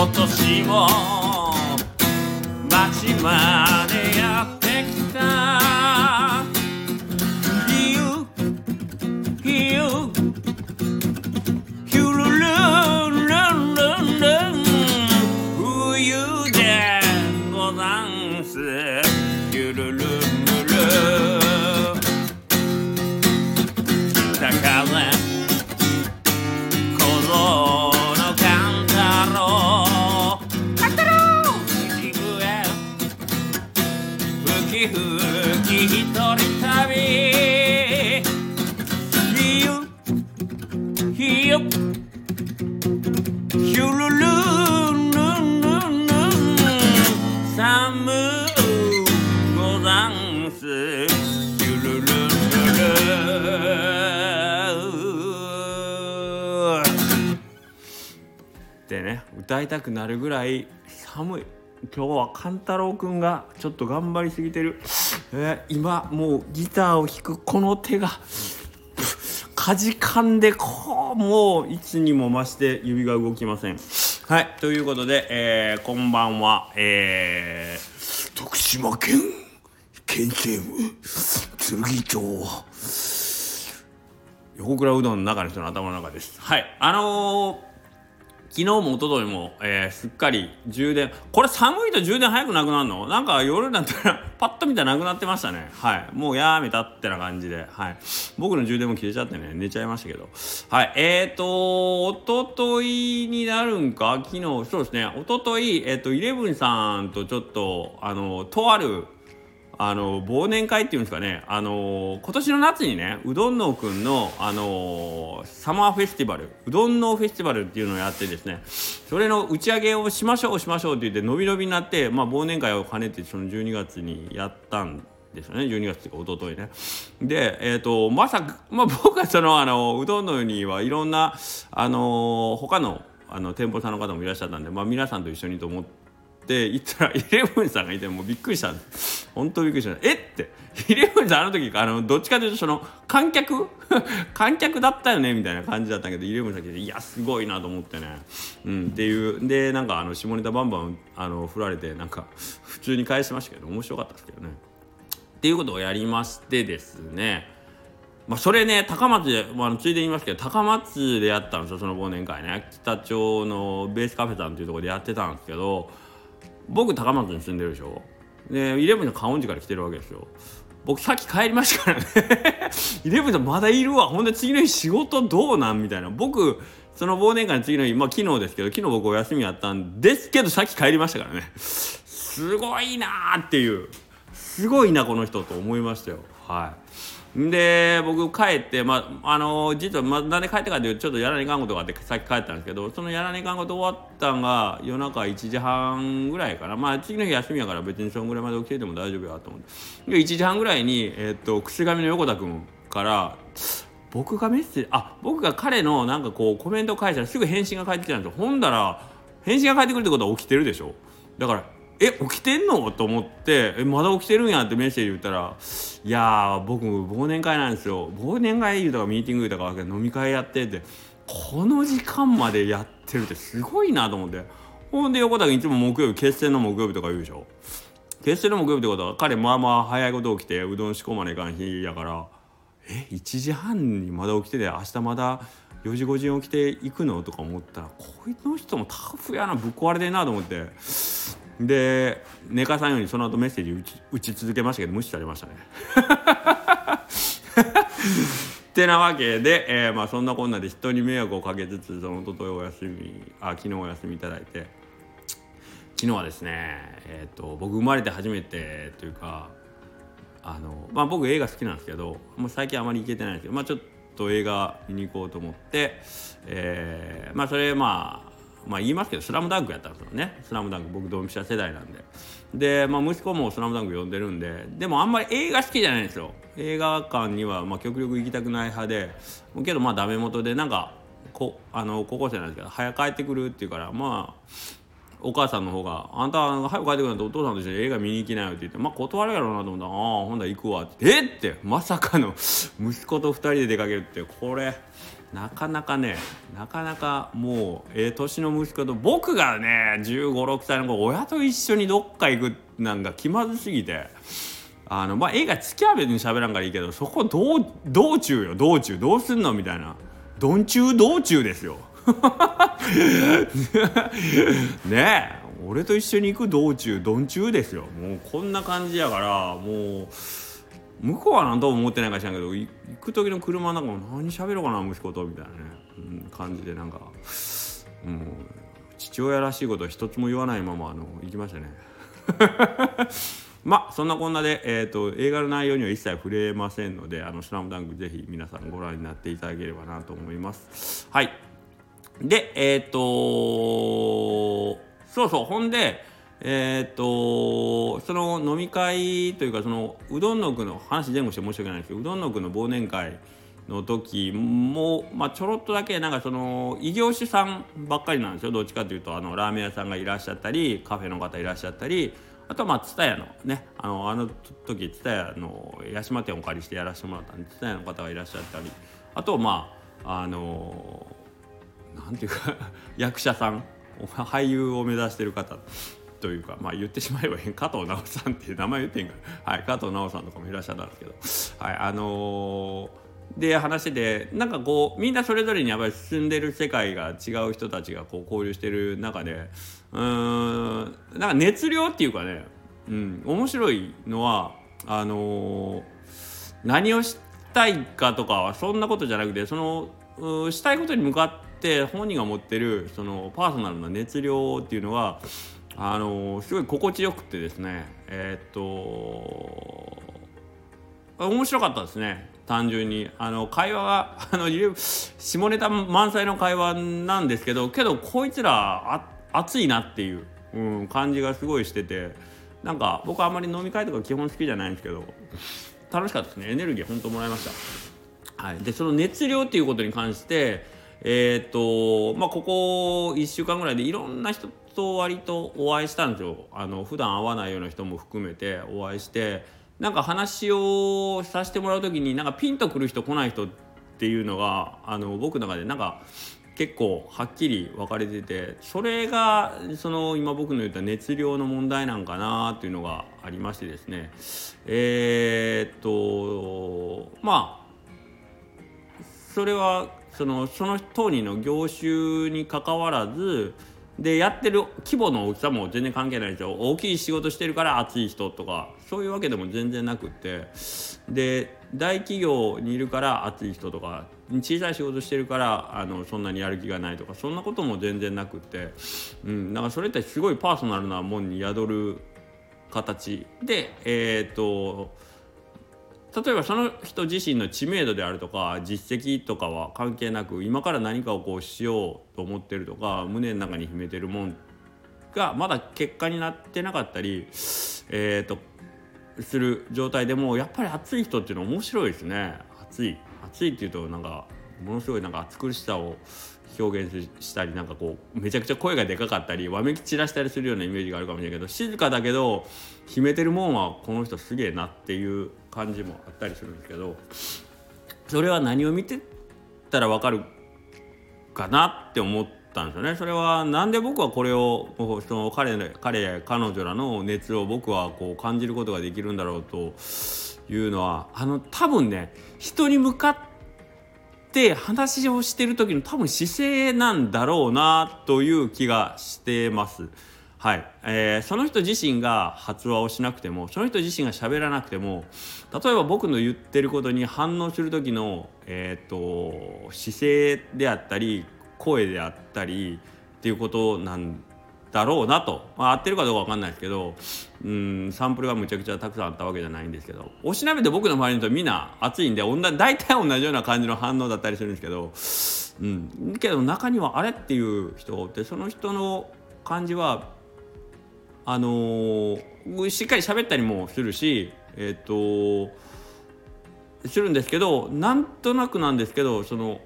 今年も町ます。いたくなるぐらい寒い。今日は勘太郎くんがちょっと頑張りすぎてる、えー今もうギターを弾くこの手がかじかんでこうもういつにも増して指が動きません。はいということで、えーこんばんは。えー徳島県県西部剣町横倉うどんの中の人の頭の中です。はいあのー昨日も一昨日も、えーすっかり充電。これ寒いと充電早くなくなるの？なんか夜になったら パッと見たらなくなってましたね。はい。もうやめたってな感じで。はい。僕の充電も切れちゃってね寝ちゃいましたけど。はい。えーと一昨日になるんか？昨日。そうですね。一昨日えっ、とイレブンさんとちょっとあのとあるあの忘年会っていうんですかね。あの今年の夏にねうどんのうくんのあのサマーフェスティバルうどんのフェスティバルっていうのをやってですねそれの打ち上げをしましょうしましょうって言って伸び伸びになって、まあ、忘年会を兼ねてその12月にやったんですよね。12月っていうか一昨日ね。でえっ、とまさか、まあ、僕はそのあのうどんのにはいろんなあの他のあの店舗さんの方もいらっしゃったんで、まあ、皆さんと一緒にと思って。って言ったらイレブンさんがいてもうびっくりしたんです。本当びっくりした。え？って。イレブンさんあの時あのどっちかというとその観客？観客だったよねみたいな感じだったけどイレブンさん来ていやすごいなと思ってね。うんっていう。でなんかあの下ネタバンバンあの振られてなんか普通に返しましたけど面白かったですけどね。っていうことをやりましてですね。まあ、それね高松で、まあ、のついでに言いますけど高松でやったんですよその忘年会ね。北町のベースカフェさんっていうところでやってたんですけど僕高松に住んでるでしょ？ねイレブンの観音寺から来てるわけですよ。僕さっき帰りましたからね。イレブンさんまだいるわ。ほんで次の日仕事どうなんみたいな。僕その忘年会の次の日まあ昨日ですけど昨日僕お休みやったんですけどさっき帰りましたからね。すごいなーっていう。すごいなこの人と思いましたよ。はい。で僕帰ってまああの実は、まあ、なんで帰ってかっていうとちょっとやらねえかんことがあってさっき帰ったんですけどそのやらねえかんこと終わったんが夜中1時半ぐらいかな。まあ次の日休みやから別にそのぐらいまで起きてても大丈夫やと思って。で1時半ぐらいに、えっと串上の横田君から僕がメッセージあ僕が彼のなんかこうコメント返したらすぐ返信が返ってきたんですよ。ほんだら返信が返ってくるってことは起きてるでしょ。だからえ起きてんの？と思ってえまだ起きてるんやってメッセージ言ったら「いや僕忘年会なんですよ。忘年会言うたかミーティング言うたか飲み会やって」って。この時間までやってるってすごいなと思って。ほんで横田君いつも木曜日決戦の木曜日とか言うでしょ。決戦の木曜日ってことは彼まあまあ早いこと起きてうどん仕込まないかん日やから。え1時半にまだ起きてて明日まだ4時5時に起きていくの？とか思ったらこいつの人もタフやな。ぶっ壊れてんなと思って。で寝かさんようにその後メッセージ打ち打ち続けましたけど無視されましたね。ってなわけで、えーまあ、そんなこんなで人に迷惑をかけつつその一昨日お休みあ昨日お休みいただいて昨日はですね、えー、と僕生まれて初めてというかあの、まあ、僕映画好きなんですけどもう最近あまり行けてないんですけど、まあ、ちょっと映画見に行こうと思って、えーまあそれまあまあ言いますけど「スラムダンクやったんですよね「スラムダンク僕ドンピシャ世代なんで。で、まあ、息子も「スラムダンク読んでるんででもあんまり映画好きじゃないんですよ。映画館にはまあ極力行きたくない派でけどまあダメ元でなんかこあの高校生なんですけど早く帰ってくるっていうからまあお母さんの方が「あんた早く帰ってくるんとお父さんと一緒に映画見に行きなよ」って言ってまあ断るやろうなと思ったら「ああほんだら行くわ」って「えっ!」ってまさかの息子と2人で出かけるってこれ。なかなかねなかなかもうええ年の息子と僕がね1 5 6歳の子親と一緒にどっか行くなんか気まずすぎて。あのまあ映画付き合う別に喋らんからいいけどそこ道道中よ。道中。どうすんのみたいな。道中道中ですよ。ねえ俺と一緒に行く道中道中ですよ。もうこんな感じやからもう向こうは何とも思ってないかしらんけど行く時の車の中も何喋ろうかな息子とみたいなね、うん、感じでなんか、う、父親らしいことは一つも言わないままあの行きましたね。まあそんなこんなで、えーと、映画の内容には一切触れませんので「あのスラムダンクぜひ皆さんご覧になっていただければなと思います。はい。でえっ、ー、とそうそうほんでえっ、とその飲み会というかそのうどんの具の話前後して申し訳ないんですけどうどんの具の忘年会の時も、まあ、ちょろっとだけなんかその異業種さんばっかりなんですよ。どっちかというとあのラーメン屋さんがいらっしゃったりカフェの方いらっしゃったりあとはまあ蔦屋のねあのあの時蔦屋の八島店をお借りしてやらせてもらったんで蔦屋の方がいらっしゃったりあとまああのなんていうか 役者さん俳優を目指してる方。というか、まあ、言ってしまえば加藤直さんっていう名前言ってんから、はい、加藤直さんとかもいらっしゃったんですけど、はいあのーで話しててなんかこうみんなそれぞれにやっぱり進んでる世界が違う人たちがこう交流してる中でうーんなんか熱量っていうかね、うん、面白いのはあのー、何をしたいかとかはそんなことじゃなくてそのしたいことに向かって本人が持ってるそのパーソナルな熱量っていうのがあの、すごい心地よくてですねえー、っと面白かったですね単純に。あの会話が あの下ネタ満載の会話なんですけどけどこいつら熱いなっていう、うん、感じがすごいしててなんか僕あんまり飲み会とか基本好きじゃないんですけど楽しかったですね。エネルギー本当もらいました。はい、でその熱量っていうことに関してえっ、とまあここ1週間ぐらいでいろんな人と割とお会いしたんですよあの普段会わないような人も含めてお会いして。なんか話をさせてもらう時になんかピンとくる人来ない人っていうのがあの僕の中でなんか結構はっきり分かれててそれがその今僕の言った熱量の問題なんかなっていうのがありましてですねえー、っとまあそれはそのその当人の業種にかかわらずでやってる規模の大きさも全然関係ないですよ大きい仕事してるから熱い人とか。そういうわけでも全然なくって。で大企業にいるから熱い人とか。小さい仕事してるからあのそんなにやる気がないとか。そんなことも全然なくって、うん、だからそれってすごいパーソナルなもんに宿る形でえっ、と例えばその人自身の知名度であるとか実績とかは関係なく今から何かをこうしようと思ってるとか胸の中に秘めてるもんがまだ結果になってなかったり、えーと、する状態でもやっぱり熱い人っていうのは面白いですね。熱い熱いっていうとなんかものすごいなんか暑苦しさを表現したりなんかこうめちゃくちゃ声がでかかったりわめき散らしたりするようなイメージがあるかもしれないけど静かだけど秘めてるもんはこの人すげえなっていう感じもあったりするんですけどそれは何を見てたらわかるかなって思ったんですよね。それはなんで僕はこれをその彼彼彼女らの熱を僕はこう感じることができるんだろうというのはあの多分ね人に向かってって話をしてる時の多分姿勢なんだろうなという気がしてます。はい、えー、その人自身が発話をしなくてもその人自身が喋らなくても例えば僕の言ってることに反応する時の、えーと姿勢であったり声であったりっていうことなんだろうなと、まあ、合ってるかどうか分かんないですけどうんサンプルがむちゃくちゃたくさんあったわけじゃないんですけど。おしなべて僕の周りの人みんな熱いんで大体同じような感じの反応だったりするんですけど、うん、けど中にはあれっていう人がおってその人の感じはあのー、しっかり喋ったりもするしえっ、ー、とするんですけどなんとなくなんですけどその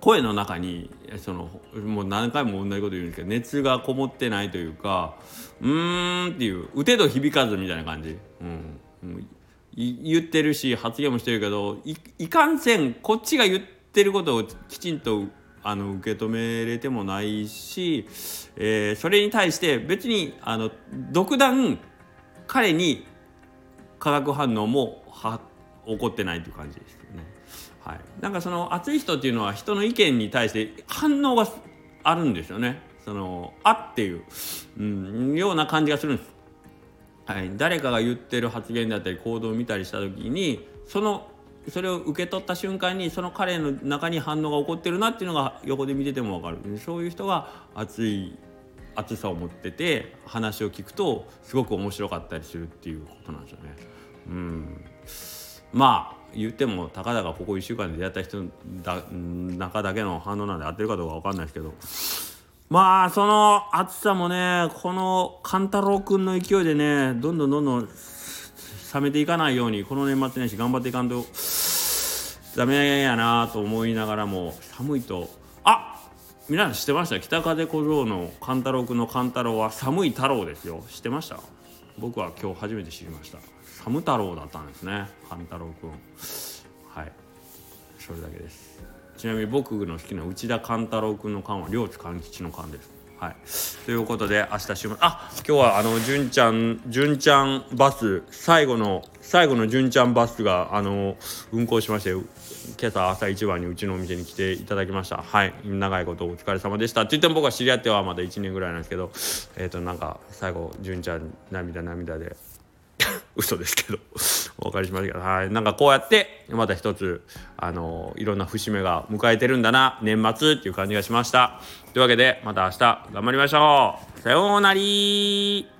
声の中にそのもう何回も同じこと言うんですけど熱がこもってないというかうーんっていう打てど響かずみたいな感じ、うん、言ってるし発言もしてるけどいかんせんこっちが言ってることをきちんとあの受け止めれてもないし、えー、それに対して別にあの独断彼に化学反応もは起こってないという感じですよね。はい、なんかその熱い人っていうのは人の意見に対して反応があるんですよね。そのあっていう、うん、ような感じがするんです。はい、誰かが言ってる発言だったり行動を見たりした時にそのそれを受け取った瞬間にその彼の中に反応が起こってるなっていうのが横で見てても分かる。そういう人が熱い熱さを持ってて話を聞くとすごく面白かったりするっていうことなんですよね。うん。まあ言ってもたかだかここ1週間で出会った人だ中だけの反応なんで合ってるかどうか分かんないですけど。まあその暑さもねこの勘太郎くんの勢いでねどんどんどんどん冷めていかないようにこの年末年始頑張っていかんとダメやなと思いながらも寒いと。あ皆さん知ってました？北風小僧の勘太郎くんの勘太郎は寒い太郎ですよ。知ってました？僕は今日初めて知りました。寒太郎だったんですね勘太郎くんはい。それだけです。ちなみに僕の好きな内田勘太郎くんの勘は両津勘吉の勘です。はい、ということで明日週末あ今日はあの純ちゃん純ちゃんバス最後の最後の純ちゃんバスがあの運行しまして今朝朝一番にうちのお店に来ていただきました。はい。長いことお疲れ様でした。って言っても僕は知り合ってはまだ1年ぐらいなんですけどえっ、ー、となんか最後純ちゃん涙涙で 嘘ですけど。お借りしましたけどはい。なんかこうやってまた一つあのいろんな節目が迎えてるんだな年末っていう感じがしました。というわけでまた明日頑張りましょう。さようなり